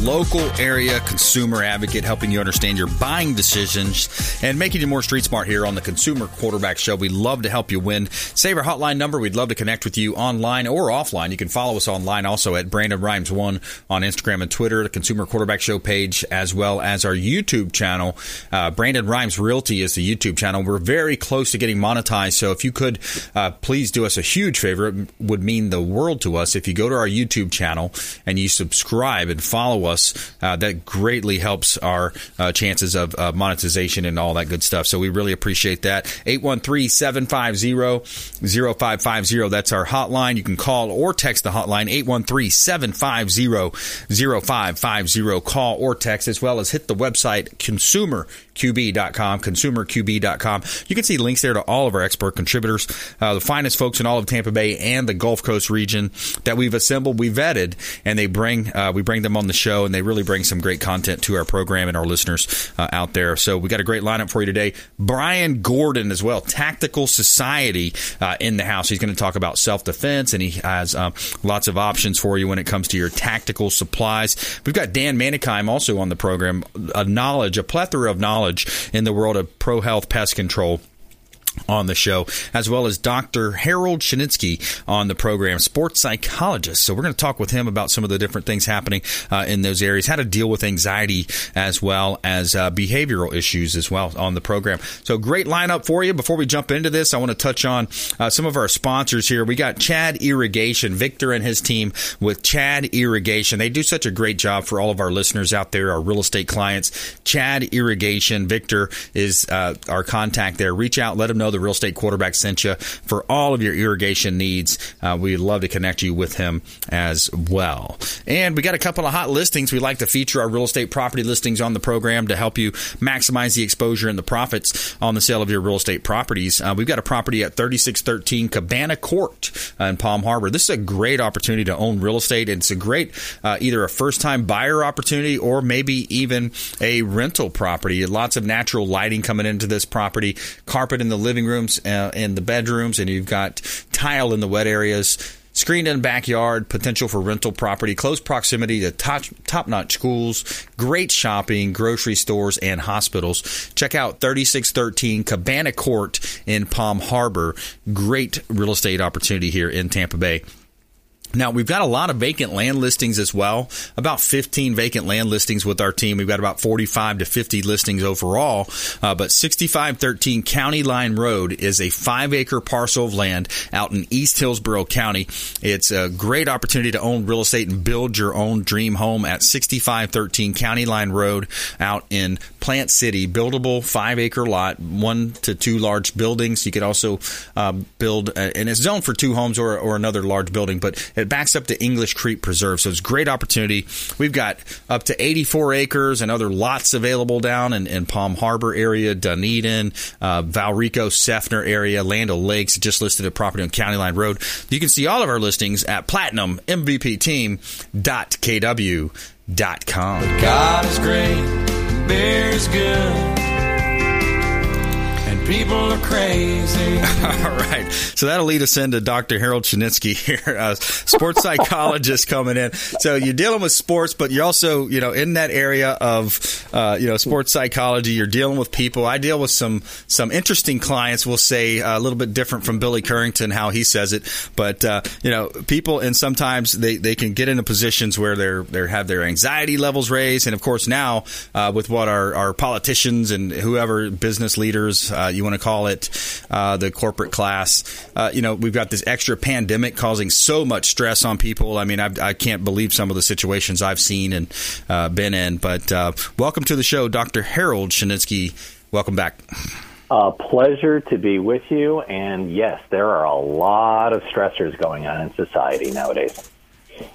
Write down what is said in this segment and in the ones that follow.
local area consumer advocate, helping you understand your buying decisions and making you more street smart here on the Consumer Quarterback Show. We love to help you win. Save our hotline number. We'd love to connect with you online or offline. You can follow us online also at Brandon Rhymes One on Instagram and Twitter, the Consumer Quarterback Show page, as well as our YouTube channel. Uh, Brandon Rhymes Realty is the YouTube channel. We're very close to getting monetized, so if you could uh, please do us a huge favor, it would mean the world to us if you go to our YouTube channel and you subscribe and follow us. Uh, that greatly helps our uh, chances of uh, monetization and all that good stuff. So we really appreciate that. 813 750 0550. That's our hotline. You can call or text the hotline 813 750 0550. Call or text as well as hit the website consumerqb.com, consumerqb.com. You can see links there to all of our expert contributors, uh, the finest folks in all of Tampa Bay and the Gulf Coast region that we've assembled, we vetted, and they bring uh, we bring them on the show, and they really bring some great content to our program and our listeners uh, out there. So we got a great lineup for you today. Brian Gordon as well, Tactical Society uh, in the house. He's going to talk about self defense, and he has um, lots of options for you when it comes to your tactical supplies. We've got Dan Manikheim also on the program, a knowledge, a plethora of knowledge in the world of pro health pest control on the show, as well as Dr. Harold Shinitzky on the program, sports psychologist. So we're going to talk with him about some of the different things happening uh, in those areas, how to deal with anxiety as well as uh, behavioral issues as well on the program. So great lineup for you. Before we jump into this, I want to touch on uh, some of our sponsors here. We got Chad Irrigation, Victor and his team with Chad Irrigation. They do such a great job for all of our listeners out there, our real estate clients. Chad Irrigation, Victor is uh, our contact there. Reach out, let them know the real estate quarterback sent you for all of your irrigation needs. Uh, we'd love to connect you with him as well. And we got a couple of hot listings. We like to feature our real estate property listings on the program to help you maximize the exposure and the profits on the sale of your real estate properties. Uh, we've got a property at 3613 Cabana Court uh, in Palm Harbor. This is a great opportunity to own real estate. It's a great uh, either a first time buyer opportunity or maybe even a rental property. Lots of natural lighting coming into this property, carpet in the living rooms uh, and the bedrooms, and you've got tile in the wet areas. Screened in backyard, potential for rental property, close proximity to top notch schools, great shopping, grocery stores, and hospitals. Check out 3613 Cabana Court in Palm Harbor. Great real estate opportunity here in Tampa Bay. Now, we've got a lot of vacant land listings as well, about 15 vacant land listings with our team. We've got about 45 to 50 listings overall, uh, but 6513 County Line Road is a five acre parcel of land out in East Hillsborough County. It's a great opportunity to own real estate and build your own dream home at 6513 County Line Road out in Plant City. Buildable five acre lot, one to two large buildings. You could also uh, build, uh, and it's zoned for two homes or, or another large building, but it backs up to English Creek Preserve, so it's a great opportunity. We've got up to 84 acres and other lots available down in, in Palm Harbor area, Dunedin, uh, Valrico, Seffner area, Land Lakes, just listed a property on County Line Road. You can see all of our listings at platinummvpteam.kw.com. God is great, beer is good people are crazy. All right. So that'll lead us into Dr. Harold Shinitzky here, a sports psychologist coming in. So you're dealing with sports, but you're also, you know, in that area of, uh, you know, sports psychology. You're dealing with people. I deal with some some interesting clients. We'll say a little bit different from Billy Currington how he says it, but uh, you know, people and sometimes they, they can get into positions where they're they have their anxiety levels raised, and of course now uh, with what our, our politicians and whoever business leaders uh, you want to call it, uh, the corporate class. Uh, you know, we've got this extra pandemic causing so much stress on people. I mean, I've, I can not believe some of the situations I've seen and uh, been in. But uh, welcome to the show, Dr. Harold Shinitzky. Welcome back. A pleasure to be with you. And yes, there are a lot of stressors going on in society nowadays.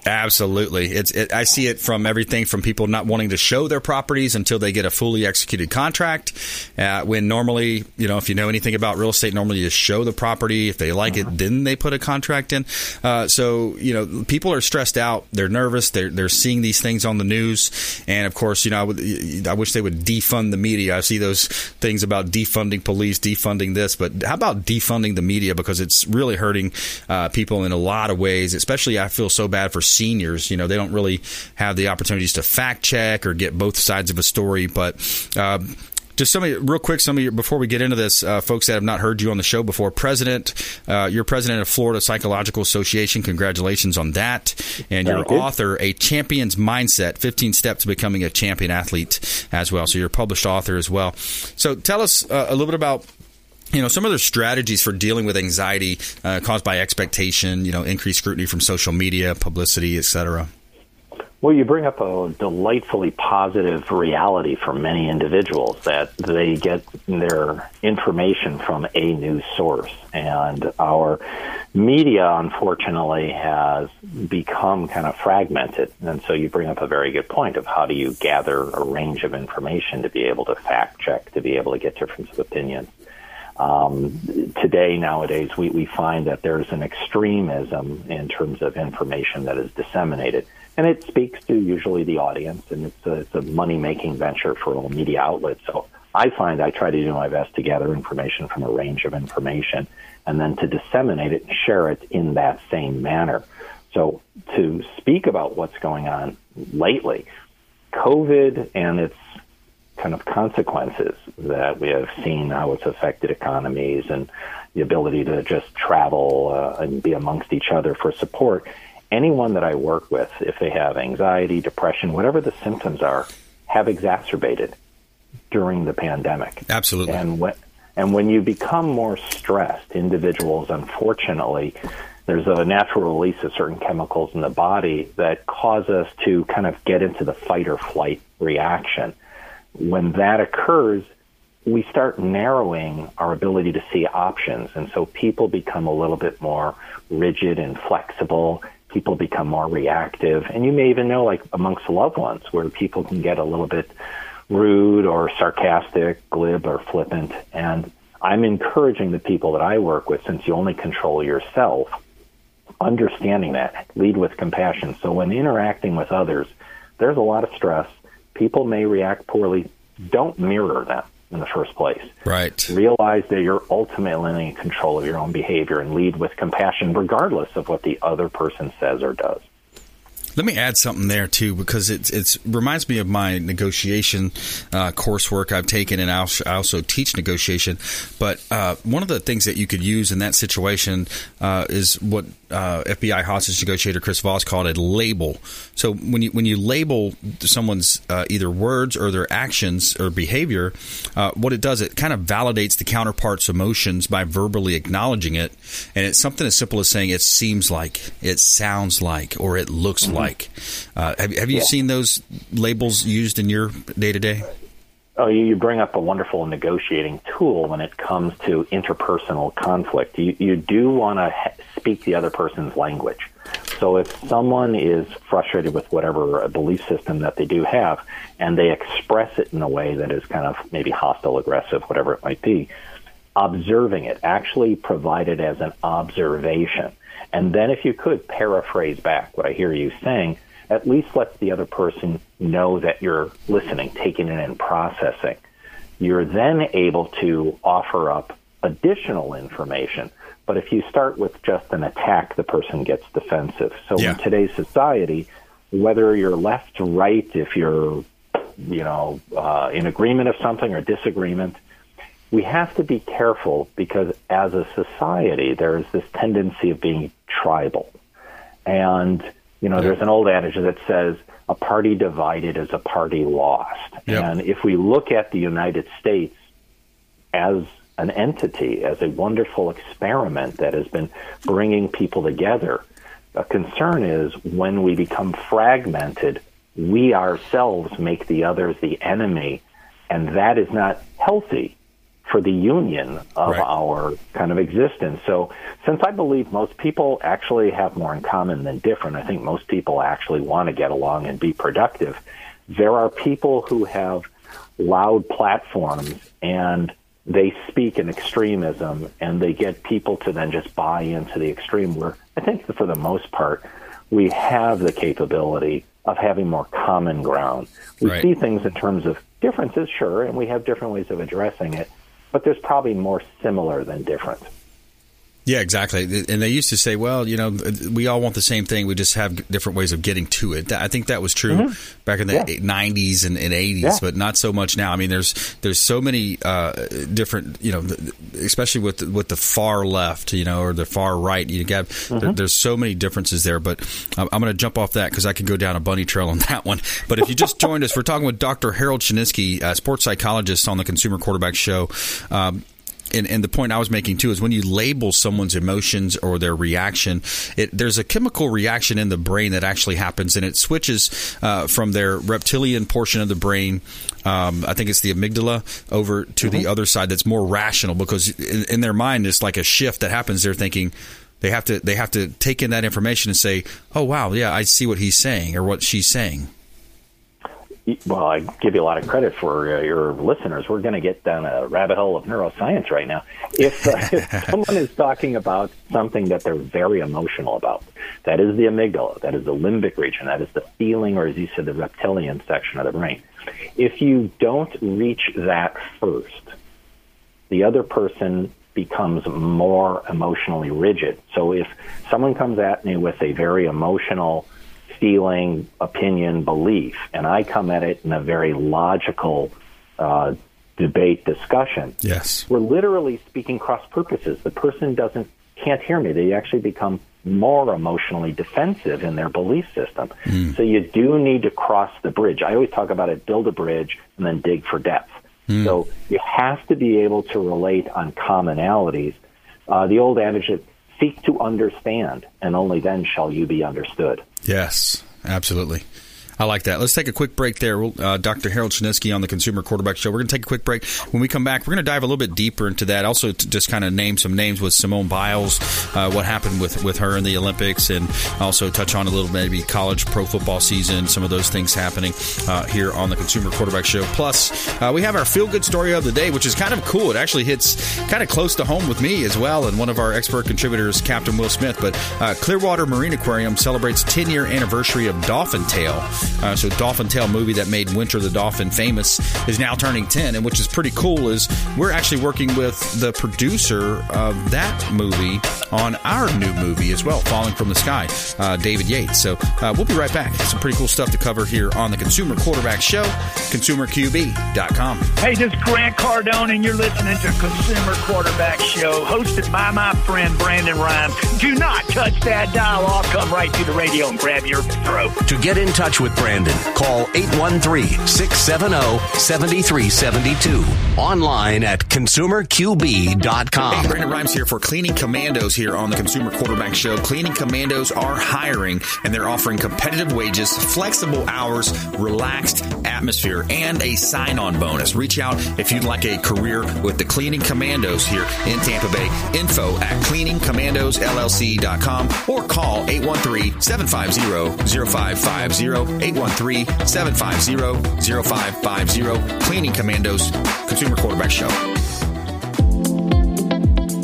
Absolutely, it's. It, I see it from everything from people not wanting to show their properties until they get a fully executed contract. Uh, when normally, you know, if you know anything about real estate, normally you show the property. If they like uh-huh. it, then they put a contract in. Uh, so you know, people are stressed out. They're nervous. They're they're seeing these things on the news, and of course, you know, I would. I wish they would defund the media. I see those things about defunding police, defunding this, but how about defunding the media because it's really hurting uh, people in a lot of ways. Especially, I feel so bad for seniors. You know, they don't really have the opportunities to fact check or get both sides of a story. But uh, just some of you, real quick, some of you before we get into this, uh, folks that have not heard you on the show before. President, uh, you're president of Florida Psychological Association. Congratulations on that. And you're you. author, A Champion's Mindset: 15 Steps to Becoming a Champion Athlete, as well. So you're a published author as well. So tell us uh, a little bit about you know some other strategies for dealing with anxiety uh, caused by expectation you know increased scrutiny from social media publicity etc well you bring up a delightfully positive reality for many individuals that they get their information from a news source. And our media unfortunately has become kind of fragmented. And so you bring up a very good point of how do you gather a range of information to be able to fact check to be able to get different of opinion um, today, nowadays, we, we find that there's an extremism in terms of information that is disseminated. And it speaks to usually the audience, and it's a, it's a money making venture for all media outlets. So I find I try to do my best to gather information from a range of information and then to disseminate it and share it in that same manner. So to speak about what's going on lately, COVID and its kind of consequences that we have seen how it's affected economies and the ability to just travel uh, and be amongst each other for support. Anyone that I work with, if they have anxiety, depression, whatever the symptoms are, have exacerbated during the pandemic. Absolutely. And when and when you become more stressed, individuals, unfortunately, there's a natural release of certain chemicals in the body that cause us to kind of get into the fight or flight reaction when that occurs, we start narrowing our ability to see options. And so people become a little bit more rigid and flexible. People become more reactive. And you may even know, like amongst loved ones, where people can get a little bit rude or sarcastic, glib or flippant. And I'm encouraging the people that I work with, since you only control yourself, understanding that, lead with compassion. So when interacting with others, there's a lot of stress people may react poorly. Don't mirror them in the first place. Right. Realize that you're ultimately in control of your own behavior and lead with compassion, regardless of what the other person says or does. Let me add something there too, because it it's reminds me of my negotiation uh, coursework I've taken, and I also, I also teach negotiation. But uh, one of the things that you could use in that situation uh, is what uh, FBI hostage negotiator Chris Voss called it label. So when you when you label someone's uh, either words or their actions or behavior, uh, what it does it kind of validates the counterpart's emotions by verbally acknowledging it, and it's something as simple as saying it seems like, it sounds like, or it looks mm-hmm. like. Uh, have, have you yeah. seen those labels used in your day to day? Oh, you bring up a wonderful negotiating tool when it comes to interpersonal conflict. You, you do want to speak the other person's language. So if someone is frustrated with whatever belief system that they do have, and they express it in a way that is kind of maybe hostile, aggressive, whatever it might be, observing it, actually provide it as an observation. And then if you could paraphrase back what I hear you saying, at least let the other person know that you're listening, taking it in, processing. You're then able to offer up additional information. But if you start with just an attack, the person gets defensive. So yeah. in today's society, whether you're left to right, if you're, you know, uh, in agreement of something or disagreement, we have to be careful because as a society, there's this tendency of being tribal. And you know, there's an old adage that says a party divided is a party lost. Yep. And if we look at the United States as an entity, as a wonderful experiment that has been bringing people together, a concern is when we become fragmented, we ourselves make the others the enemy, and that is not healthy for the union of Right. our kind of existence. So, since I believe most people actually have more in common than different, I think most people actually want to get along and be productive. There are people who have loud platforms and they speak in extremism and they get people to then just buy into the extreme where I think that for the most part we have the capability of having more common ground. We Right. see things in terms of differences, sure, and we have different ways of addressing it, but there's probably more similar than different. Yeah, exactly. And they used to say, well, you know, we all want the same thing. We just have different ways of getting to it. I think that was true back in the Mm-hmm. Yeah. 90s and, and 80s, Yeah. but not so much now. I mean, there's there's so many uh, different, you know, especially with the, with the far left, you know, or the far right. You got Mm-hmm. there, there's so many differences there. But I'm, I'm going to jump off that because I could go down a bunny trail on that one. But if you just joined us, we're talking with Dr. Harold Shinitzky, uh, sports psychologist on the Consumer Quarterback Show. Um, and, and the point I was making too is when you label someone's emotions or their reaction, it, there's a chemical reaction in the brain that actually happens, and it switches uh, from their reptilian portion of the brain. Um, I think it's the amygdala over to the other side that's more rational because in, in their mind it's like a shift that happens. They're thinking they have to they have to take in that information and say, "Oh wow, yeah, I see what he's saying or what she's saying." Well, I give you a lot of credit for uh, your listeners. We're going to get down a rabbit hole of neuroscience right now. If, uh, if someone is talking about something that they're very emotional about, that is the amygdala, that is the limbic region, that is the feeling, or as you said, the reptilian section of the brain. If you don't reach that first, the other person becomes more emotionally rigid. So if someone comes at me with a very emotional feeling, opinion, belief, and I come at it in a very logical uh, debate discussion, Yes. we're literally speaking cross purposes. The person doesn't can't hear me. They actually become more emotionally defensive in their belief system. So you do need to cross the bridge. I always talk about it: build a bridge and then dig for depth. So you have to be able to relate on commonalities. Uh, the old adage that seek to understand, and only then shall you be understood. Yes, absolutely. I like that. Let's take a quick break there. Uh, Dr. Harold Shinitzky on the Consumer Quarterback Show. We're going to take a quick break. When we come back, we're going to dive a little bit deeper into that. Also, just kind of name some names with Simone Biles, uh, what happened with, with her in the Olympics, and also touch on a little maybe college pro football season, some of those things happening uh, here on the Consumer Quarterback Show. Plus, uh, we have our feel good story of the day, which is kind of cool. It actually hits kind of close to home with me as well, and one of our expert contributors, Captain Will Smith. But uh, Clearwater Marine Aquarium celebrates 10 year anniversary of Dolphin Tale. Uh, so, Dolphin Tale movie that made Winter the Dolphin famous is now turning 10, and which is pretty cool. Is we're actually working with the producer of that movie on our new movie as well, Falling from the Sky, uh, David Yates. So, uh, we'll be right back. Some pretty cool stuff to cover here on the Consumer Quarterback Show, consumerqb.com. Hey, this is Grant Cardone, and you're listening to Consumer Quarterback Show, hosted by my friend Brandon Rhymes. Do not touch that dial. I'll come right to the radio and grab your throat. To get in touch with Brandon, call 813-670-7372. Online at Hey, consumerqb.com. Brandon Rhymes here for Cleaning Commandos here on the Consumer Quarterback Show. Cleaning Commandos are hiring and they're offering competitive wages, flexible hours, relaxed atmosphere, and a sign on bonus. Reach out if you'd like a career with the Cleaning Commandos here in Tampa Bay. Info at cleaningcommandosllc.com or call 813 750 0550. 813 750 0550. Cleaning Commandos, Consumer Quarterback Show.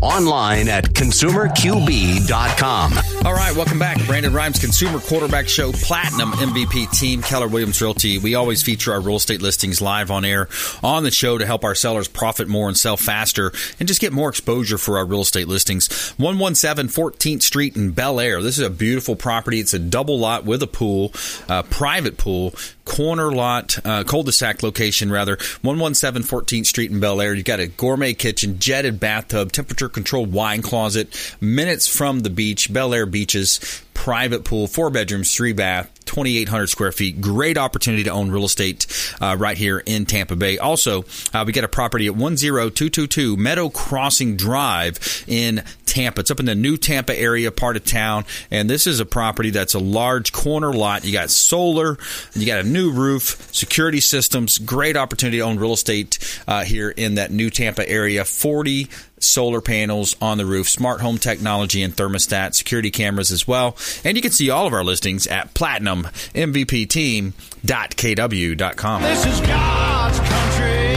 Online at consumerqb.com. All right, welcome back. Brandon Rhymes, Consumer Quarterback Show, Platinum MVP Team, Keller Williams Realty. We always feature our real estate listings live on air on the show to help our sellers profit more and sell faster and just get more exposure for our real estate listings. 117 14th Street in Belleair. This is a beautiful property. It's a double lot with a pool, uh, private pool, corner lot, uh, cul-de-sac location rather. 117 14th Street in Belleair. You've got a gourmet kitchen, jetted bathtub, temperature controlled wine closet, minutes from the beach, Belleair beaches, private pool, four bedrooms, three bath, 2,800 square feet. Great opportunity to own real estate uh, right here in Tampa Bay. Also, uh, we got a property at 10222 Meadow Crossing Drive in Tampa. It's up in the new Tampa area part of town. And this is a property that's a large corner lot. You got solar, you got a new roof, security systems. Great opportunity to own real estate uh, here in that new Tampa area. 40 solar panels on the roof, smart home technology and thermostat, security cameras as well. And you can see all of our listings at platinummvpteam.kw.com. This is God's country.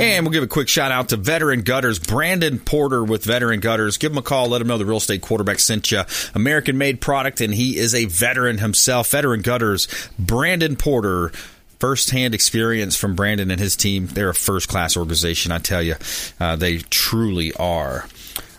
And we'll give a quick shout out to Veteran Gutters, Brandon Porter with Veteran Gutters. Give him a call, let him know the real estate quarterback sent you. American made product, and he is a veteran himself. Veteran Gutters, Brandon Porter firsthand experience from Brandon and his team. They're a first class organization, I tell you. Uh, they truly are.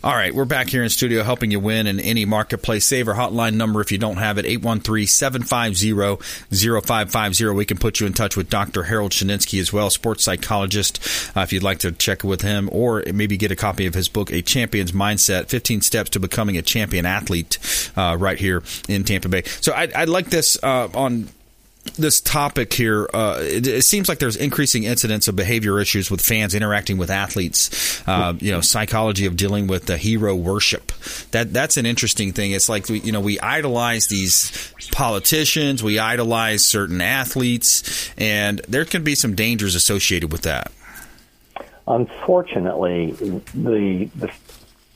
All right, we're back here in studio helping you win in any marketplace. Save our hotline number if you don't have it, 813-750-0550. We can put you in touch with Dr. Harold Shininsky as well, sports psychologist, uh, if you'd like to check with him or maybe get a copy of his book, A Champion's Mindset, 15 Steps to Becoming a Champion Athlete, uh, right here in Tampa Bay. So I, I like this uh, on this topic here, uh, it, it, seems like there's increasing incidents of behavior issues with fans interacting with athletes. Uh, you know, psychology of dealing with the hero worship. That that's an interesting thing. It's like we, you know we idolize these politicians, we idolize certain athletes, and there can be some dangers associated with that. Unfortunately, the the,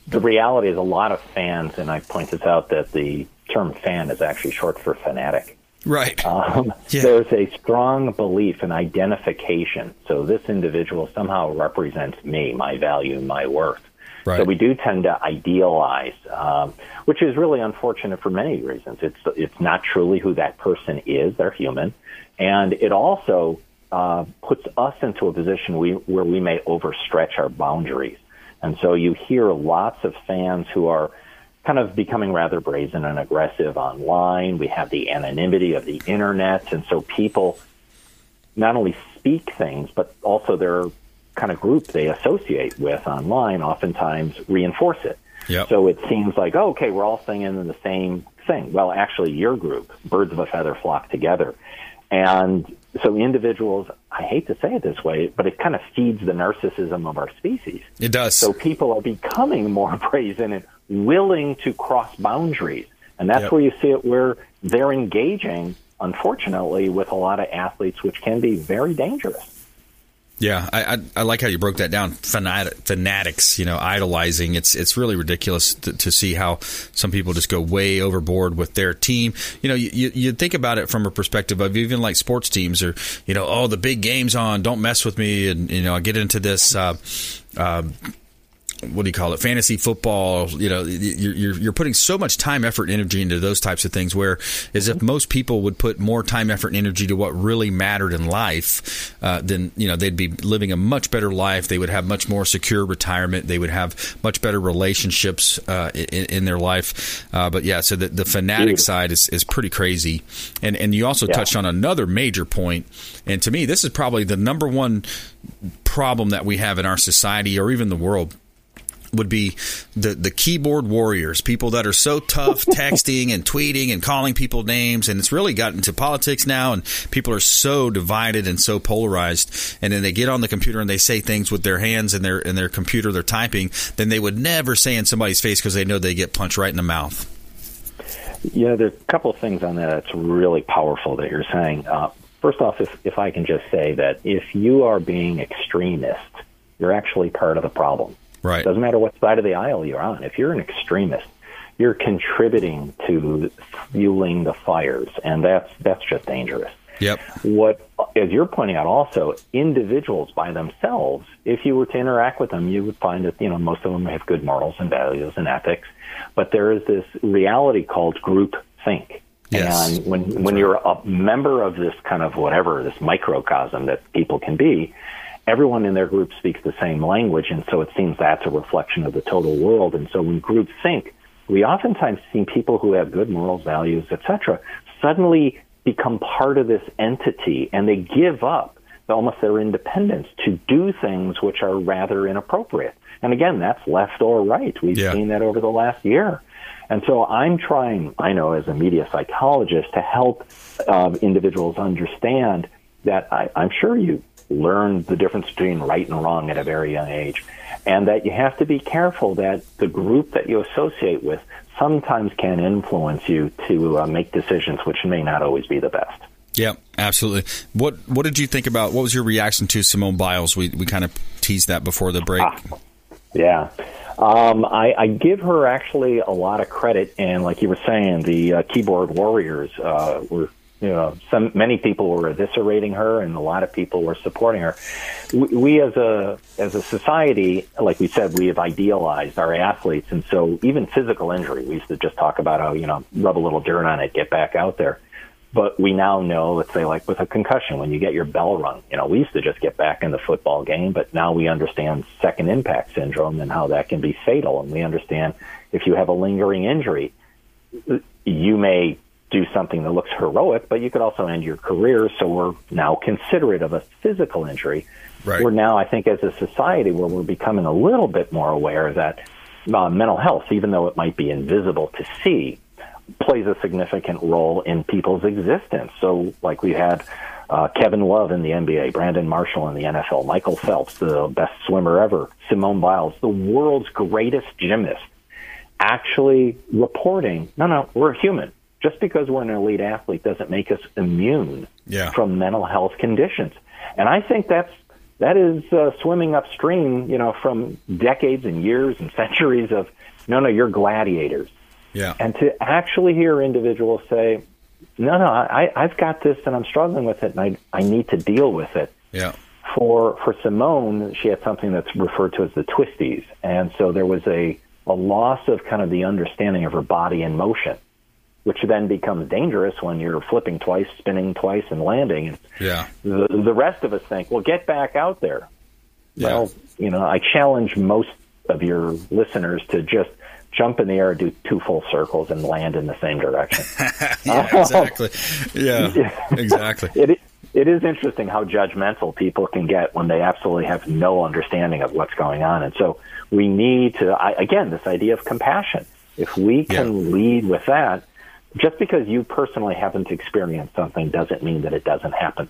the reality is a lot of fans, and I point this out that the term fan is actually short for fanatic Right. Um, yeah. There's a strong belief in identification. So this individual somehow represents me, my value, my worth. Right. So we do tend to idealize, um, which is really unfortunate for many reasons. It's it's not truly who that person is. They're human, and it also uh, puts us into a position we, where we may overstretch our boundaries. And so you hear lots of fans who are kind of becoming rather brazen and aggressive online. We have the anonymity of the internet, and so people not only speak things, but also their kind of group they associate with online oftentimes reinforce it. Yep. So it seems like, oh, okay, we're all singing the same thing. Well, actually, your group, birds of a feather flock together. And so individuals, I hate to say it this way, but it kind of feeds the narcissism of our species. It does. So people are becoming more brazen and willing to cross boundaries. And that's yep. where you see it where they're engaging, unfortunately, with a lot of athletes, which can be very dangerous. Yeah, I, I, I, like how you broke that down. Fanatic, fanatics, you know, idolizing. It's it's really ridiculous to, to, see how some people just go way overboard with their team. You know, you, you think about it from a perspective of even like sports teams or, you know, oh, the big game's on, don't mess with me. And, you know, I get into this. Uh, uh, what do you call it? Fantasy football you know you're, you're putting so much time effort and energy into those types of things where as if most people would put more time effort and energy to what really mattered in life uh, then you know they'd be living a much better life. They would have much more secure retirement. They would have much better relationships uh, in, in, their life. Uh, but yeah so the, the fanatic side is, is pretty crazy. And and you also yeah. touched on another major point. point. And to me this is probably the number one problem that we have in our society or even the world would be the the keyboard warriors, people that are so tough texting and tweeting and calling people names, and it's really gotten to politics now, and people are so divided and so polarized. And then they get on the computer and they say things with their hands and their and their computer, they're typing, then they would never say in somebody's face because they know they get punched right in the mouth. Yeah, there's a couple of things on that that's really powerful that you're saying. Uh, first off, if if I can just say that if you are being extremist, you're actually part of the problem Right. Doesn't matter what side of the aisle you're on. If you're an extremist, you're contributing to fueling the fires, and that's that's just dangerous. Yep. What, as you're pointing out, also individuals by themselves, if you were to interact with them, you would find that you know most of them have good morals and values and ethics, but there is this reality called group think. Yes. And when when you're a member of this kind of whatever this microcosm that people can be, everyone in their group speaks the same language, and so it seems that's a reflection of the total world. And so when groups think, we oftentimes see people who have good morals, values, etc., suddenly become part of this entity, and they give up almost their independence to do things which are rather inappropriate. And again, that's left or right. We've Yeah. seen that over the last year. And so I'm trying, I know, as a media psychologist, to help uh, individuals understand that I, I'm sure you learned the difference between right and wrong at a very young age, and that you have to be careful that the group that you associate with sometimes can influence you to uh, make decisions which may not always be the best. Yeah, absolutely. What What did you think about? What was your reaction to Simone Biles? We we kind of teased that before the break. Yeah. Um, I, I give her actually a lot of credit, and like you were saying, the uh, keyboard warriors uh, were, you know, some many people were eviscerating her, and a lot of people were supporting her. We, we as a as a society, like we said, we have idealized our athletes, and so even physical injury, we used to just talk about how you know rub a little dirt on it, get back out there. But we now know, let's say, like with a concussion, when you get your bell rung, you know, we used to just get back in the football game, but now we understand second impact syndrome and how that can be fatal. And we understand if you have a lingering injury, you may do something that looks heroic, but you could also end your career. So we're now considerate of a physical injury. Right. We're now, I think, as a society, where we're becoming a little bit more aware that uh, mental health, even though it might be invisible to see, plays a significant role in people's existence. So, like we had uh, Kevin Love in the NBA, Brandon Marshall in the NFL, Michael Phelps, the best swimmer ever, Simone Biles, the world's greatest gymnast, actually reporting, no, no, we're human. Just because we're an elite athlete doesn't make us immune Yeah. from mental health conditions. And I think that's that is uh, swimming upstream, you know, from decades and years and centuries of no, no, you're gladiators. Yeah. And to actually hear individuals say, no, no, I, I've got this and I'm struggling with it and I, I need to deal with it. Yeah. For, for Simone, she had something that's referred to as the twisties. And so there was a, a loss of kind of the understanding of her body in motion, which then becomes dangerous when you're flipping twice, spinning twice, and landing. And Yeah. the, the rest of us think, well, get back out there. Yeah. Well, you know, I challenge most of your listeners to just jump in the air, do two full circles, and land in the same direction. yeah, exactly. Yeah, exactly. it it is interesting how judgmental people can get when they absolutely have no understanding of what's going on, and so we need to I, again this idea of compassion. If we can Yeah. lead with that, just because you personally haven't experienced something doesn't mean that it doesn't happen.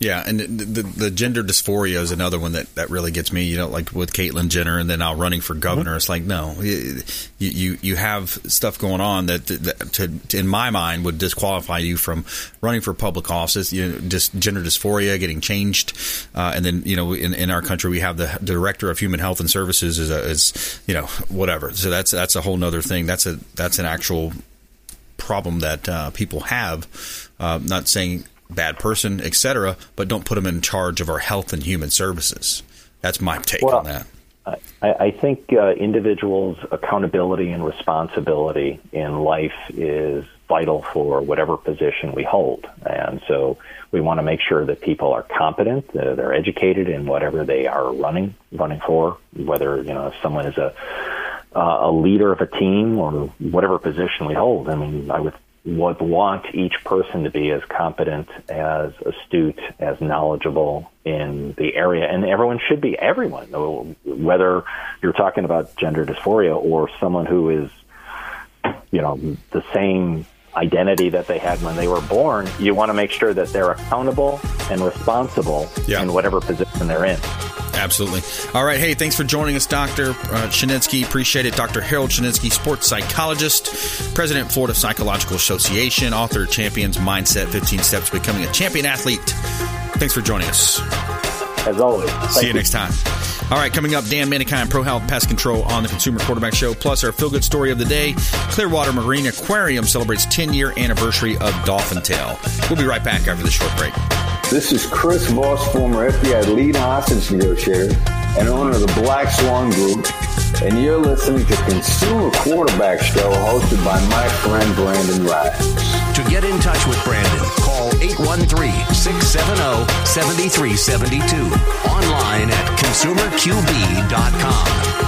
Yeah, and the, the, gender dysphoria is another one that, that really gets me. You know, like with Caitlyn Jenner, and then now running for governor. It's like no, you you, you have stuff going on that, that to, to, in my mind would disqualify you from running for public office. You know, just gender dysphoria getting changed, uh, and then you know in, in our country we have the director of human health and services is, a, is you know whatever. So that's that's a whole nother thing. That's a that's an actual problem that uh, people have. Uh, not saying bad person, etc., but don't put them in charge of our health and human services. That's my take Well, on that. I, I think uh, individuals' accountability and responsibility in life is vital for whatever position we hold. And so we want to make sure that people are competent, uh, they're educated in whatever they are running running for, whether you know someone is a uh, a leader of a team or whatever position we hold. I mean, I would would want each person to be as competent, as astute, as knowledgeable in the area, and everyone should be everyone, whether you're talking about gender dysphoria or someone who is, you know, the same identity that they had when they were born. You want to make sure that they're accountable and responsible Yeah. in whatever position they're in. Absolutely. All right. Hey, thanks for joining us, Dr. Uh, Shininski. Appreciate it. Dr. Harold Shininski, sports psychologist, president, Florida Psychological Association, author, Champions Mindset 15 Steps to Becoming a Champion Athlete. Thanks for joining us. As always. See you, you next time. All right, coming up, Dan Minikine, Pro Health Pest Control on the Consumer Quarterback Show, plus our feel good story of the day. Clearwater Marine Aquarium celebrates 10 year anniversary of Dolphin Tale. We'll be right back after this short break. This is Chris Voss, former FBI lead hostage negotiator and owner of the Black Swan Group, and you're listening to Consumer Quarterback Show hosted by my friend Brandon Rhymes. To get in touch with Brandon, call 813-670-7372. Online at consumerqb.com.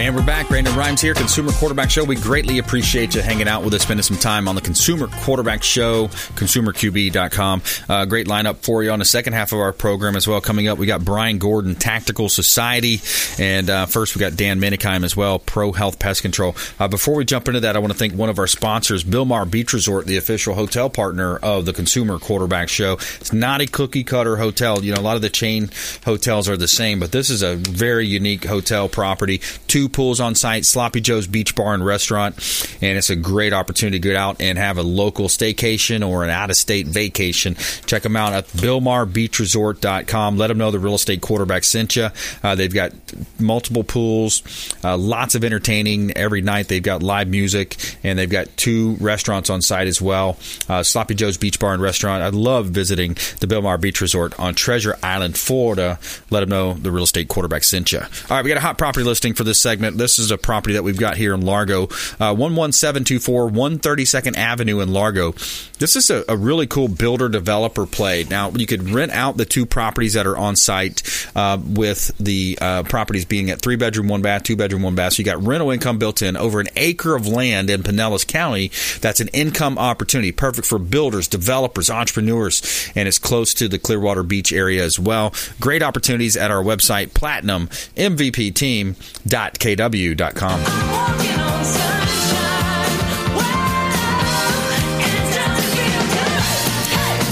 And we're back. Brandon Rhymes here, Consumer Quarterback Show. We greatly appreciate you hanging out with us, spending some time on the Consumer Quarterback Show, consumerqb.com. Uh, great lineup for you on the second half of our program as well. Coming up, we got Brian Gordon, Tactical Society. And uh, first, we got Dan Minikheim as well, Pro Health Pest Control. Uh, before we jump into that, I want to thank one of our sponsors, Bilmar Beach Resort, the official hotel partner of the Consumer Quarterback Show. It's not a cookie cutter hotel. You know, a lot of the chain hotels are the same, but this is a very unique hotel property. Two pools on site, Sloppy Joe's Beach Bar and Restaurant, and it's a great opportunity to get out and have a local staycation or an out of state vacation. Check them out at BilmarBeachResort.com. Let them know the real estate quarterback sent you. Uh, they've got multiple pools, uh, lots of entertaining every night. They've got live music, and they've got two restaurants on site as well. Uh, Sloppy Joe's Beach Bar and Restaurant. I love visiting the Bilmar Beach Resort on Treasure Island, Florida. Let them know the real estate quarterback sent you. All right, we got a hot property listing for this segment. This is a property that we've got here in Largo, uh, 11724 132nd Avenue in Largo. This is a, a, really cool builder developer play. Now, you could rent out the two properties that are on site uh, with the uh, properties being at three bedroom, one bath, two bedroom, one bath. So you got rental income built in over an acre of land in Pinellas County. That's an income opportunity, perfect for builders, developers, entrepreneurs, and it's close to the Clearwater Beach area as well. Great opportunities at our website, platinummvpteam.com kw.com.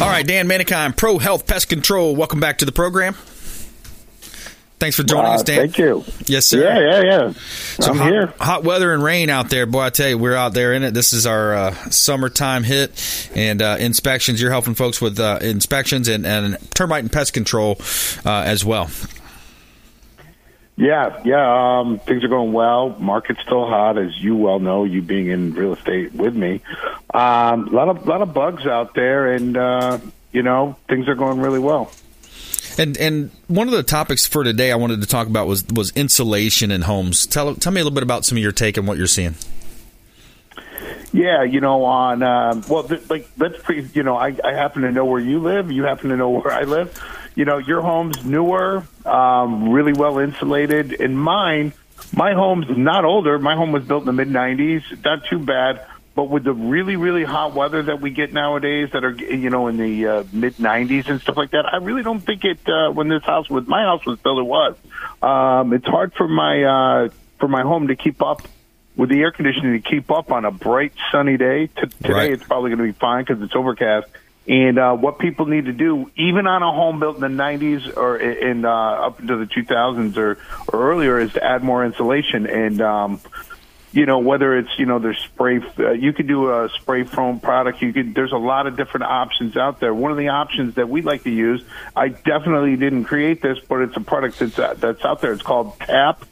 All right, Dan Manikine, Pro Health Pest Control. Welcome back to the program. Thanks for joining uh, us, Dan. Thank you. Yes, sir. Yeah, yeah, yeah. So I'm hot, here. Hot weather and rain out there, boy. I tell you, we're out there in it. This is our uh, summertime hit and uh, inspections. You're helping folks with uh, inspections and, and, termite and pest control uh, as well. Yeah, yeah. Um, things are going well. Market's still hot, as you well know. You being in real estate with me, um, a lot of lot of bugs out there, and uh, you know things are going really well. And and one of the topics for today I wanted to talk about was was insulation in homes. Tell tell me a little bit about some of your take on what you're seeing. Yeah, you know, on um, well, th- like let's pre, you know, I, I happen to know where you live. You happen to know where I live you know, your home's newer, um, really well insulated. And mine, my home's not older. My home was built in the mid 90s. Not too bad. But with the really, really hot weather that we get nowadays, that are you know in the uh, mid 90s and stuff like that, I really don't think it. Uh, when this house, with my house was built, it was. Um, it's hard for my uh, for my home to keep up with the air conditioning to keep up on a bright sunny day. T- today, right. it's probably going to be fine because it's overcast. And uh, what people need to do, even on a home built in the 90s or in uh, up into the 2000s or, or earlier, is to add more insulation. And um, you know whether it's you know there's spray, uh, you could do a spray foam product. You could. There's a lot of different options out there. One of the options that we like to use, I definitely didn't create this, but it's a product that's uh, that's out there. It's called Tap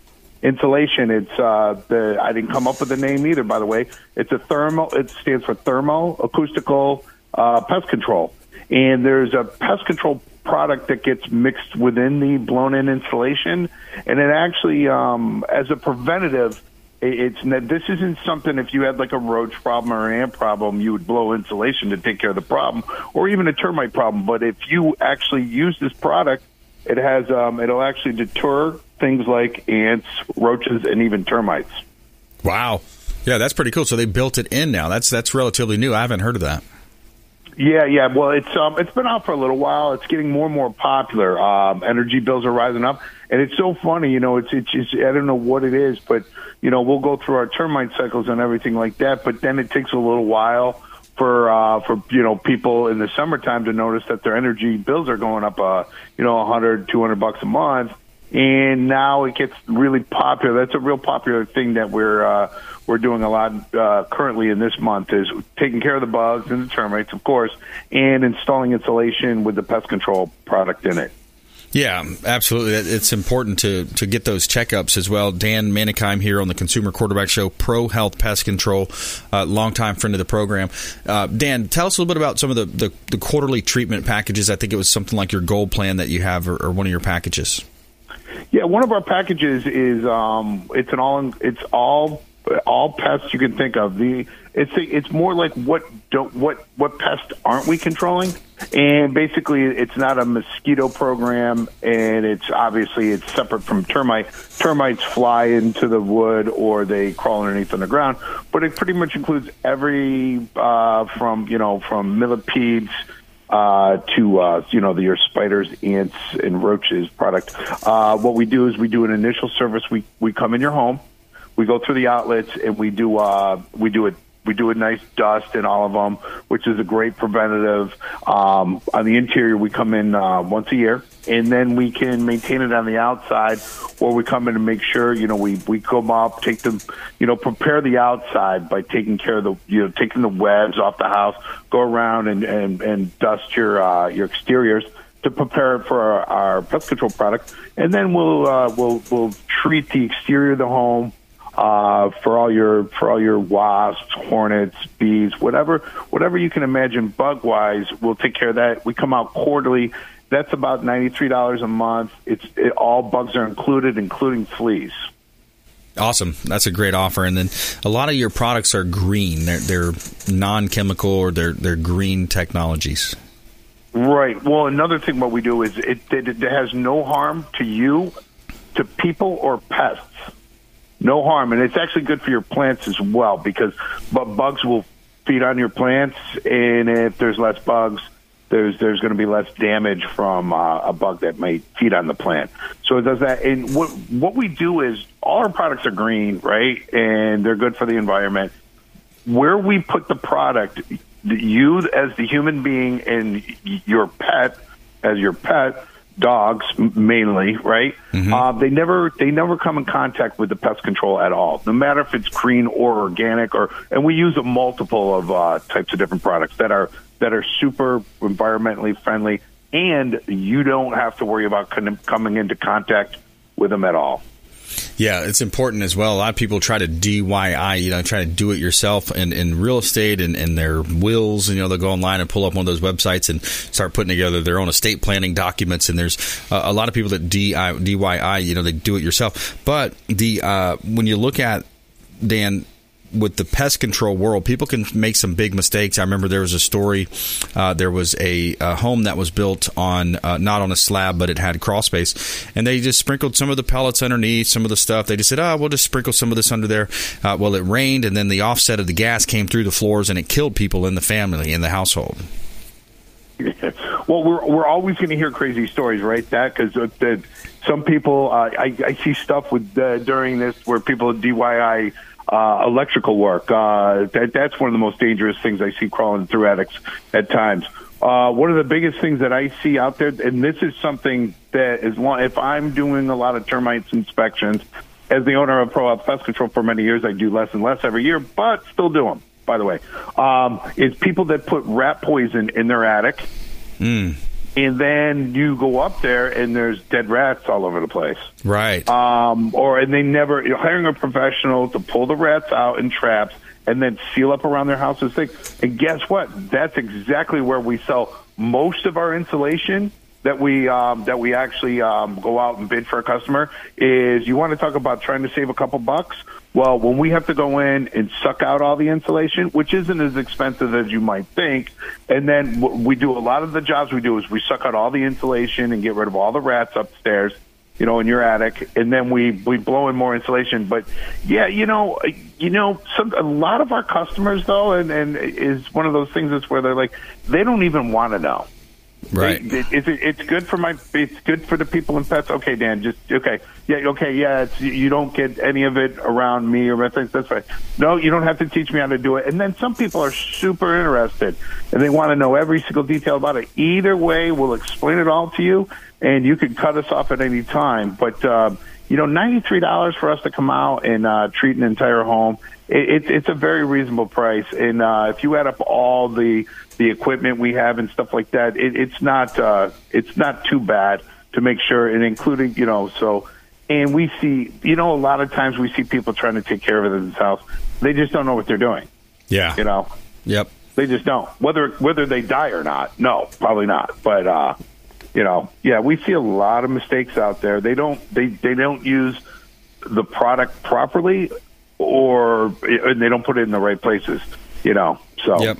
insulation. It's uh, the I didn't come up with the name either. By the way, it's a thermal. It stands for thermo acoustical uh, pest control. And there's a pest control product that gets mixed within the blown in insulation. And it actually, um, as a preventative, it's this isn't something if you had like a roach problem or an ant problem you would blow insulation to take care of the problem or even a termite problem. But if you actually use this product it has um, it'll actually deter things like ants roaches and even termites. Wow. Yeah that's pretty cool. So they built it in now. That's that's relatively new. I haven't heard of that Yeah, yeah. Well, it's um, it's been out for a little while. It's getting more and more popular. Um, energy bills are rising up, and it's so funny. You know, it's it's, it's I don't know what it is, but you know, we'll go through our termite cycles and everything like that. But then it takes a little while for uh, for you know people in the summertime to notice that their energy bills are going up, uh, you know, a hundred, two hundred bucks a month and now it gets really popular. That's a real popular thing that we're uh, we're doing a lot uh, currently in this month is taking care of the bugs and the termites, of course, and installing insulation with the pest control product in it. Yeah, absolutely. It's important to to get those checkups as well. Dan Manikheim here on the Consumer Quarterback Show, Pro Health Pest Control, uh, longtime friend of the program. Uh, Dan, tell us a little bit about some of the, the, the, quarterly treatment packages. I think it was something like your gold plan that you have, or, or one of your packages. Yeah, one of our packages is um, it's an all it's all all pests you can think of. The it's a, it's more like what don't what what pests aren't we controlling? And basically, it's not a mosquito program, and it's obviously it's separate from termite. Termites fly into the wood or they crawl underneath on the ground, but it pretty much includes every uh, from you know from millipedes uh, to uh, you know the, your spiders, ants, and roaches product. Uh, what we do is we do an initial service. We we come in your home, we go through the outlets, and we do uh, we do it we do a nice dust in all of them, which is a great preventative. Um, on the interior, we come in uh, once a year, and then we can maintain it on the outside, or we come in and make sure you know we we come up, take them, you know, prepare the outside by taking care of the you know taking the webs off the house, go around and and, and dust your uh, your exteriors to prepare it for our, our pest control product, and then we'll uh, we'll we'll treat the exterior of the home uh, for all your for all your wasps, hornets, bees, whatever whatever you can imagine bug wise. We'll take care of that. We come out quarterly. That's about ninety three dollars a month. It's it, all bugs are included, including fleas. Awesome. That's a great offer. And then a lot of your products are green. They're, they're non-chemical or they're they're green technologies. Right. Well, another thing what we do is it, it, it has no harm to you, to people or pests no harm, and it's actually good for your plants as well because bugs will feed on your plants, and if there's less bugs, there's there's going to be less damage from uh, a bug that might feed on the plant. So it does that. And what what we do is all our products are green, right, and they're good for the environment. Where we put the product, you as the human being and your pet as your pet dogs mainly, right? Mm-hmm. Uh, they never they never come in contact with the pest control at all, no matter if it's green or organic, or and we use a multiple of uh, types of different products that are that are super environmentally friendly, and you don't have to worry about coming into contact with them at all. Yeah, it's important as well. A lot of people try to DIY, you know, try to do it yourself in, in real estate and, and their wills. And, you know, they'll go online and pull up one of those websites and start putting together their own estate planning documents. And there's uh, a lot of people that DIY, you know, they do it yourself. But the uh, when you look at, Dan, with the pest control world, people can make some big mistakes. I remember there was a story. Uh, there was a, a, home that was built on uh, not on a slab, but it had crawl space, and they just sprinkled some of the pellets underneath, some of the stuff. They just said, "Oh, we'll just sprinkle some of this under there." Uh, well, it rained, and then the offset of the gas came through the floors, and it killed people in the family in the household. well, we're we're always going to hear crazy stories, right? That because uh, some people, uh, I, I see stuff with uh, during this where people DIY uh, electrical work. Uh, that, that's one of the most dangerous things I see crawling through attics at times. Uh, one of the biggest things that I see out there, and this is something that is long, if I'm doing a lot of termites inspections, as the owner of Pro Health Pest Control for many years, I do less and less every year, but still do them. By the way, um, is people that put rat poison in their attic. Mm and then you go up there and there's dead rats all over the place. Right. Um, or and they never you know, hiring a professional to pull the rats out in traps and then seal up around their houses. Thing. And guess what? That's exactly where we sell most of our insulation that we um, that we actually um, go out and bid for a customer. Is you want to talk about trying to save a couple bucks? Well, when we have to go in and suck out all the insulation, which isn't as expensive as you might think, and then we do a lot of the jobs we do is we suck out all the insulation and get rid of all the rats upstairs. you know, in your attic, and then we we blow in more insulation. But yeah, you know, uh, you know, some a lot of our customers though, and and is one of those things that's where they're like they don't even want to know. Right. It, it, it, it's good for my. It's good for the people and pets. Okay, Dan. Just okay. Yeah. Okay. Yeah. It's, you don't get any of it around me or my things. That's fine. No, you don't have to teach me how to do it. And then some people are super interested and they want to know every single detail about it. Either way, we'll explain it all to you, and you can cut us off at any time. But um, you know, ninety three dollars for us to come out and uh, treat an entire home. It, it's it's a very reasonable price, and uh, if you add up all the the equipment we have and stuff like that, it, it's not uh, it's not too bad to make sure, and including you know so. And we see, you know, a lot of times we see people trying to take care of it house. They just don't know what they're doing. Yeah. You know, Yep. they just don't. Whether whether they die or not, no, probably not. But uh, you know, yeah, we see a lot of mistakes out there. They don't they they don't use the product properly, or and they don't put it in the right places. You know, so Yep.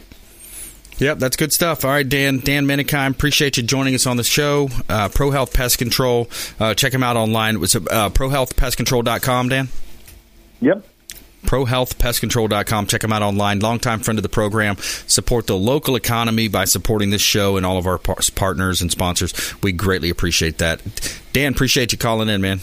Yep, that's good stuff. All right, Dan. Dan Minikheim, appreciate you joining us on the show. Uh, Pro Health Pest Control. Uh, check him out online. It was uh, prohealthpestcontrol.com, Dan? Yep. ProHealthPestControl.com. Check them out online. Longtime friend of the program. Support the local economy by supporting this show and all of our partners and sponsors. We greatly appreciate that. Dan, appreciate you calling in, man.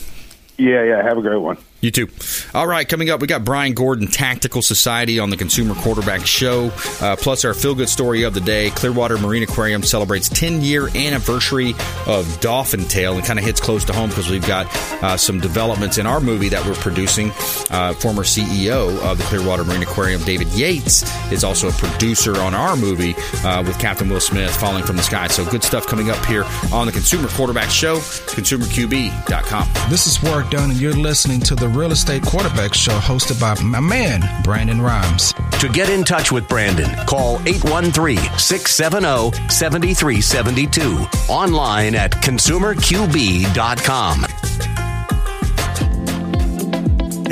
Yeah, yeah. Have a great one. You too. All right, coming up, we got Brian Gordon, Tactical Society on the Consumer Quarterback Show, uh, plus our feel good story of the day. Clearwater Marine Aquarium celebrates 10 year anniversary of Dolphin Tale and kind of hits close to home because we've got uh, some developments in our movie that we're producing. Uh, former CEO of the Clearwater Marine Aquarium, David Yates, is also a producer on our movie uh, with Captain Will Smith, Falling from the Sky. So good stuff coming up here on the Consumer Quarterback Show, consumerqb.com. This is Work Done, and you're listening to the Real Estate Quarterback Show hosted by my man, Brandon Rhymes. To get in touch with Brandon, call 813 670 7372. Online at consumerqb.com.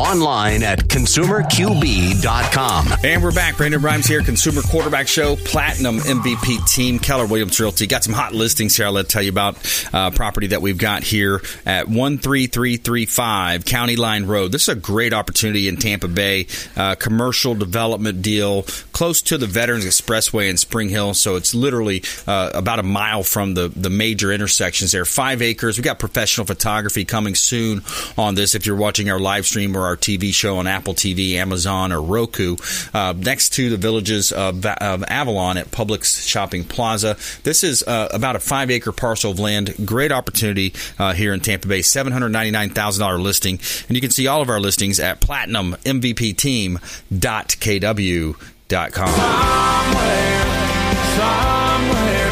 Online at consumerqb.com. And we're back. Brandon Rhymes here, Consumer Quarterback Show, Platinum MVP team, Keller Williams Realty. Got some hot listings here. I'll let tell you about uh, property that we've got here at 13335 County Line Road. This is a great opportunity in Tampa Bay. Uh, commercial development deal close to the Veterans Expressway in Spring Hill. So it's literally uh, about a mile from the, the major intersections there. Five acres. We've got professional photography coming soon on this if you're watching our live stream or our TV show on Apple TV, Amazon, or Roku. Uh, next to the villages of, of Avalon at Publix Shopping Plaza. This is uh, about a five acre parcel of land. Great opportunity uh, here in Tampa Bay. $799,000 listing. And you can see all of our listings at platinummvpteam.kw.com. Somewhere, somewhere,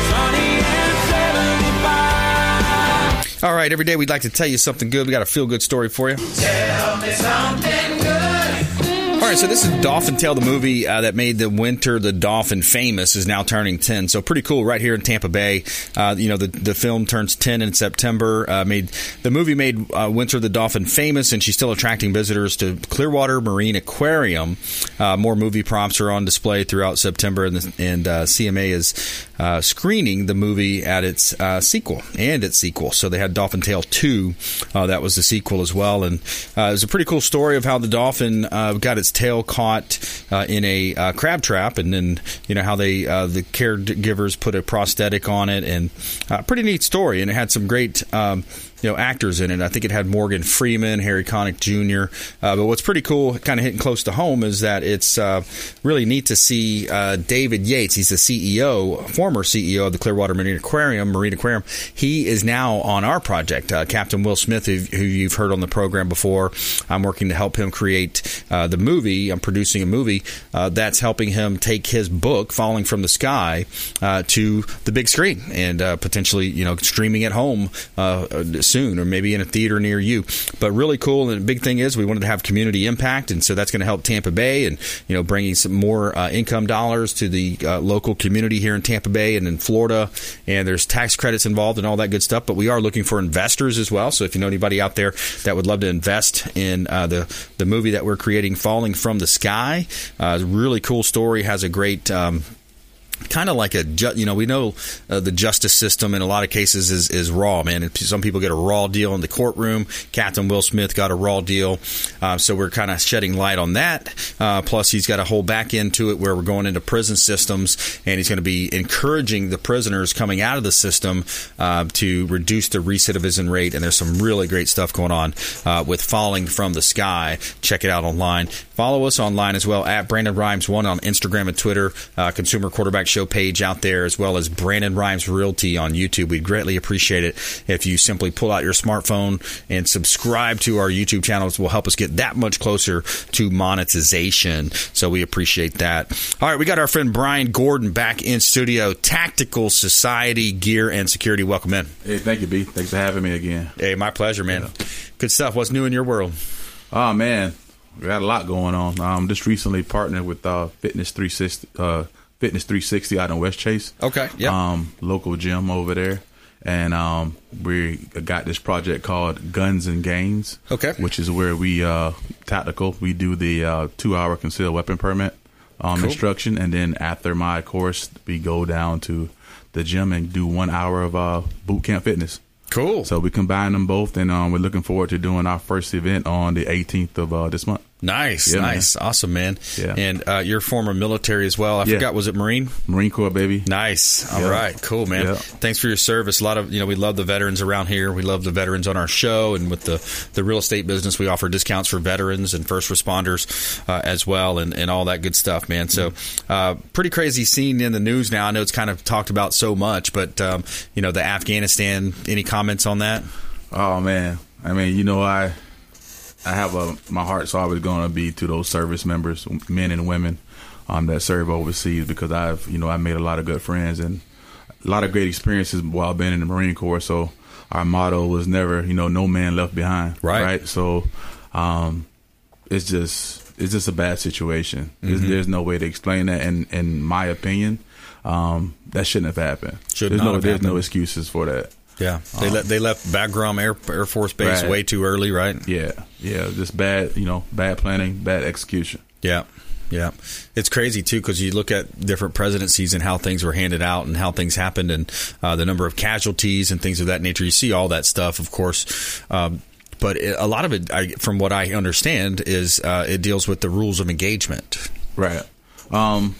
All right, every day we'd like to tell you something good. We got a feel good story for you. Tell me something good. All right, so this is Dolphin Tale, the movie uh, that made the winter the dolphin famous, is now turning ten. So pretty cool, right here in Tampa Bay. Uh, you know, the the film turns ten in September. Uh, made the movie made uh, Winter the dolphin famous, and she's still attracting visitors to Clearwater Marine Aquarium. Uh, more movie prompts are on display throughout September, and, the, and uh, CMA is screening the movie at its sequel and its sequel. So they had Dolphin Tale two, that was the sequel as well, and it was a pretty cool story of how the dolphin got its tail caught uh, in a uh, crab trap, and then you know how they uh, the caregivers put a prosthetic on it, and uh, pretty neat story, and it had some great. Um, you know actors in it. I think it had Morgan Freeman, Harry Connick Jr. Uh, but what's pretty cool, kind of hitting close to home, is that it's uh, really neat to see uh, David Yates. He's the CEO, former CEO of the Clearwater Marine Aquarium. Marine Aquarium. He is now on our project. Uh, Captain Will Smith, who, who, you've heard on the program before, I'm working to help him create uh, the movie. I'm producing a movie uh, that's helping him take his book, Falling from the Sky, to the big screen and potentially, you know, streaming at home soon, or maybe in a theater near you. But really cool. And the big thing is we wanted to have community impact, and so that's going to help Tampa Bay, and you know, bringing some more uh, income dollars to the uh, local community here in Tampa Bay and in Florida. And there's tax credits involved and all that good stuff. But we are looking for investors as well. So if you know anybody out there that would love to invest in uh, the the movie that we're creating, Falling from the Sky, uh, really cool story. Has a great um, kind of like a ju- you know we know uh, the justice system in a lot of cases is, is raw man. Some people get a raw deal in the courtroom captain will smith got a raw deal. Uh, so we're kind of shedding light on that. Uh, plus he's got a whole back end to it where we're going into prison systems and he's going to be encouraging the prisoners coming out of the system uh, to reduce the recidivism rate. And there's some really great stuff going on uh, with falling from the sky. Check it out online. Follow us online as well at brandon rhymes one on instagram and twitter uh, consumer quarterback Show page out there, as well as Brandon Rhymes Realty on YouTube. We'd greatly appreciate it if you simply pull out your smartphone and subscribe to our YouTube channels. Will help us get that much closer to monetization. So we appreciate that. All right, we got our friend Brian Gordon back in studio. Tactical Society Gear and Security. Welcome in. Hey, thank you, B. Thanks for having me again. Hey, my pleasure, man. Yeah. Good stuff. What's new in your world? Oh man, we got a lot going on. Um, just recently partnered with uh, Fitness 360, uh, Fitness 360 out in Westchase. Okay. Yeah. Um, local gym over there. And um, we got this project called Guns and Gains. Okay. Which is where we uh, tactical. We do the uh, two hour concealed weapon permit um, cool. instruction, and then after my course, we go down to the gym and do one hour of uh, boot camp fitness. Cool. So we combine them both, and um, we're looking forward to doing our first event on the 18th of uh, this month. Nice, yeah, nice, man. awesome, man. Yeah. And uh, you're former military as well. I yeah. forgot, was it Marine? Marine Corps, baby. Nice. All yeah. right, cool, man. Thanks for your service. A lot of you know, we love the veterans around here. We love the veterans on our show, and with the the real estate business, we offer discounts for veterans and first responders uh, as well, and, and all that good stuff, man. So, uh, pretty crazy scene in the news now. I know it's kind of talked about so much, but um, you know, the Afghanistan. Any comments on that? Oh man, I mean, you know, I I have a my heart's always going to be to those service members, men and women, um, that serve overseas because I've you know I made a lot of good friends and a lot of great experiences while being in the Marine Corps. So our motto was never you know no man left behind. Right. Right. So um, it's just it's just a bad situation. Mm-hmm. There's, there's, no way to explain that. And in my opinion, um, that shouldn't have happened. Should there's no there's happened. no excuses for that. Yeah, they um, le- they left Bagram Air Air Force Base way too early, right? Yeah, yeah, just bad, you know, bad planning, bad execution. Yeah, yeah, it's crazy too because you look at different presidencies and how things were handed out and how things happened and uh, the number of casualties and things of that nature. You see all that stuff, of course. Um, but it, a lot of it, I, from what I understand, is uh, it deals with the rules of engagement. Right. Um,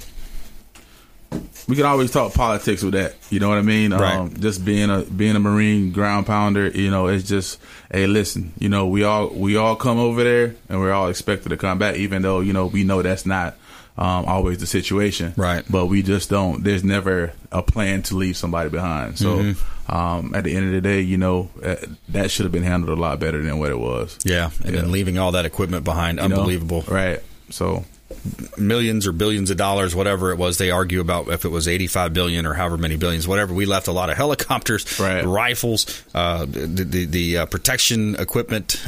we can always talk politics with that. You know what I mean? Right. Um, just being a being a Marine ground pounder, you know, it's just hey, listen, you know, we all we all come over there and we're all expected to come back, even though you know we know that's not um, always the situation. Right. But we just don't. There's never a plan to leave somebody behind. So mm-hmm. um, at the end of the day, you know, uh, that should have been handled a lot better than what it was. Yeah, and yeah. then leaving all that equipment behind, you unbelievable. Know? Right. So millions or billions of dollars, whatever it was. They argue about if it was 85 billion or however many billions, whatever. We left a lot of helicopters, right. rifles, uh, the the, the uh, protection equipment.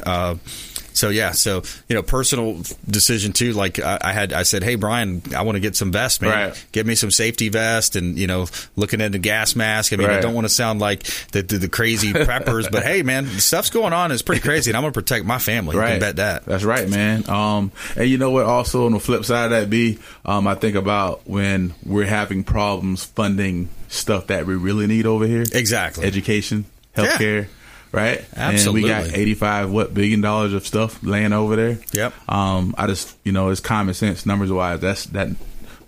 So yeah, so you know, personal decision too. Like I, I had, I said, hey Brian, I want to get some vest, man. Right. Get me some safety vest, and you know, looking at the gas mask. I mean, I don't want to sound like the the, the crazy preppers, but hey, man, stuff's going on. It's pretty crazy, and I'm going to protect my family. You Right. can bet that. That's right, man. Um, and you know what? Also, on the flip side of that, B, um, I think about when we're having problems funding stuff that we really need over here. Exactly. Education, healthcare, right? And we got eighty-five what billion dollars of stuff laying over there. Yep. Um, I just you know it's common sense numbers wise. That's that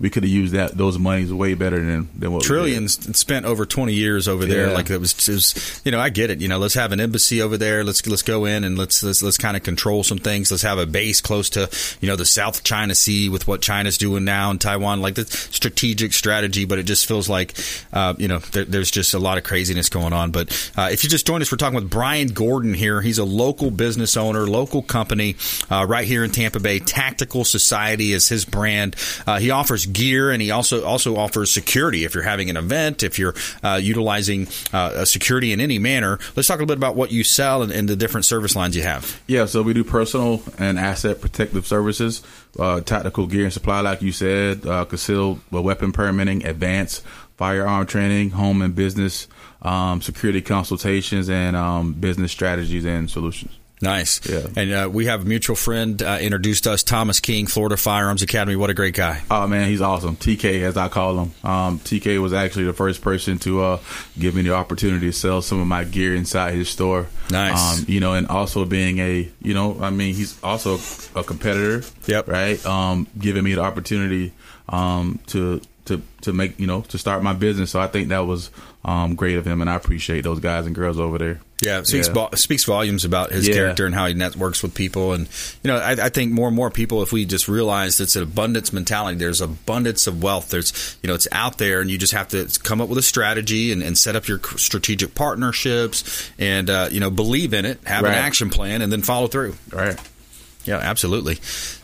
we could have used that those monies way better than than what we did. trillions spent over 20 years over there Yeah. like it was, it was you know i get it you know let's have an embassy over there let's let's go in and let's let's, let's kind of control some things let's have a base close to you know the south china sea with what china's doing now in taiwan like the strategic strategy but it just feels like uh, you know there, there's just a lot of craziness going on but uh, if you just joined us we're talking with brian gordon here he's a local business owner local company uh, right here in tampa bay tactical society is his brand uh, he offers gear and he also also offers security if you're having an event if you're uh, utilizing uh, security in any manner let's talk a little bit about what you sell and, and the different service lines you have Yeah, so we do personal and asset protective services, uh, tactical gear and supply, like you said, uh, concealed weapon permitting, advanced firearm training, home and business um, security consultations, and um, business strategies and solutions. Nice Yeah. and uh, we have a mutual friend uh, introduced us thomas king florida firearms academy what a great guy Oh man, he's awesome. TK, as I call him. Um, TK was actually the first person to uh, give me the opportunity to sell some of my gear inside his store. Nice. Um, you know, and also being a, you know, I mean, he's also a competitor. Yep. Right. Um, giving me the opportunity um, to to to make you know to start my business. So I think that was um, great of him, and I appreciate those guys and girls over there. Yeah, it speaks Yeah. vo- speaks volumes about his Yeah. character and how he networks with people, and you know, I, I think more and more people, if we just realize it's an abundance mentality, there's abundance of wealth. There's you know, it's out there, and you just have to come up with a strategy and, and set up your strategic partnerships, and uh, you know, believe in it, have an action plan, and then follow through. Right. Yeah, absolutely.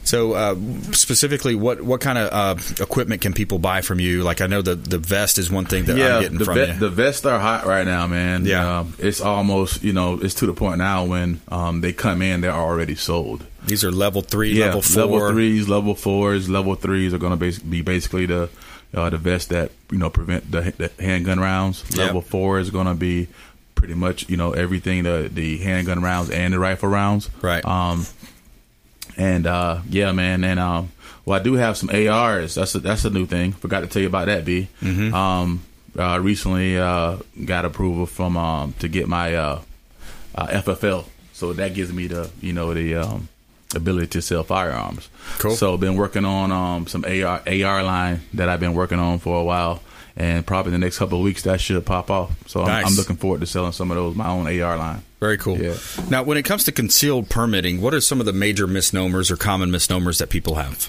So, uh, specifically, what what kind of uh, equipment can people buy from you? Like, I know the the vest is one thing that I'm getting the, from ve- you. the vests are hot right now, man. Yeah. um, it's almost you know it's to the point now when um, they come in, they're already sold. These are level three, yeah, level four. level threes, level fours, level threes are going to be basically the uh, the vests that you know prevent the, the handgun rounds. Yeah. Level four is going to be pretty much you know everything the the handgun rounds and the rifle rounds. Right. Um, and uh, yeah, man, and um, well, I do have some ARs. That's a, that's a new thing. Forgot to tell you about that, B. Mm-hmm. Um, uh, recently uh, got approval from um, to get my uh, uh, FFL, so that gives me the you know the um, ability to sell firearms. Cool. So been working on um, some AR AR line that I've been working on for a while. And probably in the next couple of weeks that should pop off. So I'm, I'm looking forward to selling some of those my own AR line. Very cool. Yeah. Now, when it comes to concealed permitting, what are some of the major misnomers or common misnomers that people have?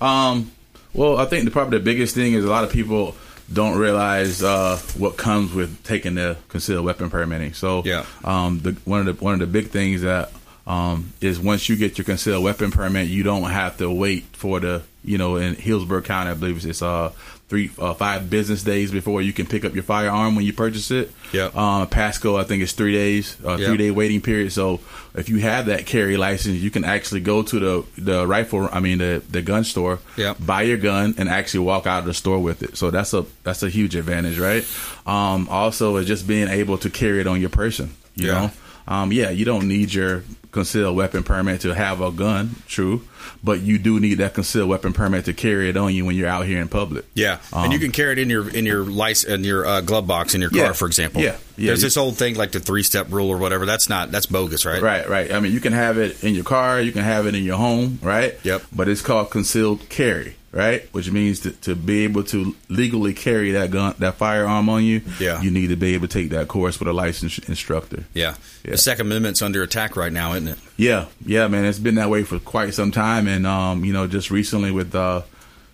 Um, well, I think the, probably the biggest thing is a lot of people don't realize uh, what comes with taking the concealed weapon permitting. So, Yeah. um, the, one of the one of the big things that um, is once you get your concealed weapon permit, you don't have to wait for the you know in Hillsborough County, I believe it's uh three uh, five business days before you can pick up your firearm when you purchase it. Yeah. Um, Pasco, I think it's three days, uh, Yep. three day waiting period. So if you have that carry license, you can actually go to the the rifle, I mean the the gun store, Yep. buy your gun, and actually walk out of the store with it. So that's a that's a huge advantage, right? Um, also, is just being able to carry it on your person. You Yeah. know, um, yeah, you don't need your concealed weapon permit to have a gun, true, but you do need that concealed weapon permit to carry it on you when you're out here in public. Yeah, and Um, you can carry it in your in your license in your uh, glove box in your car, Yeah. for example. Yeah. Yeah. There's this old thing like the three step rule or whatever. That's not that's bogus, right? Right, right. I mean, you can have it in your car, you can have it in your home, right? Yep. But it's called concealed carry, right? Which means to, to be able to legally carry that gun, that firearm on you, Yeah. you need to be able to take that course with a licensed instructor. Yeah. Yeah. The Second Amendment's under attack right now, isn't it? Yeah, yeah, man. It's been that way for quite some time, and um, you know, just recently with uh,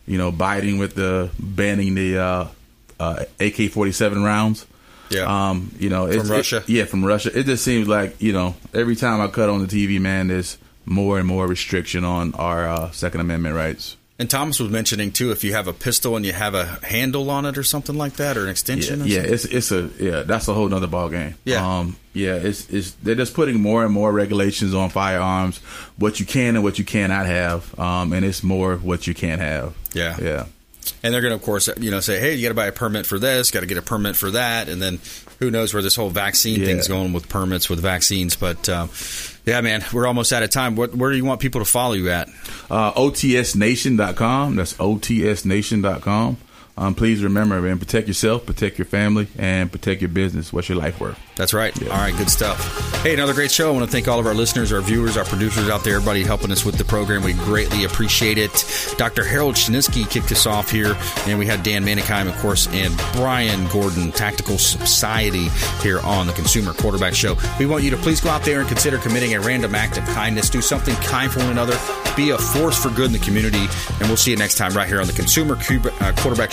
you know, Biden with the banning the uh, uh, AK forty seven rounds. Yeah. Um, you know, it's, From Russia? it- yeah, from Russia. It just seems like you know, every time I cut on the TV, man, there's more and more restriction on our uh, Second Amendment rights. And Thomas was mentioning too, if you have a pistol and you have a handle on it or something like that, or an extension. Yeah, yeah it's it's a yeah. That's a whole nother ball game. Yeah. um, yeah. It's it's they're just putting more and more regulations on firearms, what you can and what you cannot have, um, and it's more what you can't have. Yeah. yeah. And they're going to, of course, you know, say, "Hey, you got to buy a permit for this, got to get a permit for that," and then who knows where this whole vaccine Yeah. thing's going with permits with vaccines. But um, yeah, man, we're almost out of time. What, where do you want people to follow you at? Uh, OTSNation.com. That's OTSNation.com. Um, please remember, and protect yourself, protect your family, and protect your business. What's your life worth? That's right. All right, good stuff. Hey, another great show. I want to thank all of our listeners, our viewers, our producers out there, everybody helping us with the program. We greatly appreciate it. Dr. Harold Shinitzky kicked us off here, and we had Dan Manikheim, of course, and Brian Gordon, Tactical Society, here on the Consumer Quarterback Show. We want you to please go out there and consider committing a random act of kindness. Do something kind for one another. Be a force for good in the community, and we'll see you next time right here on the Consumer Quarterback uh, Quarterback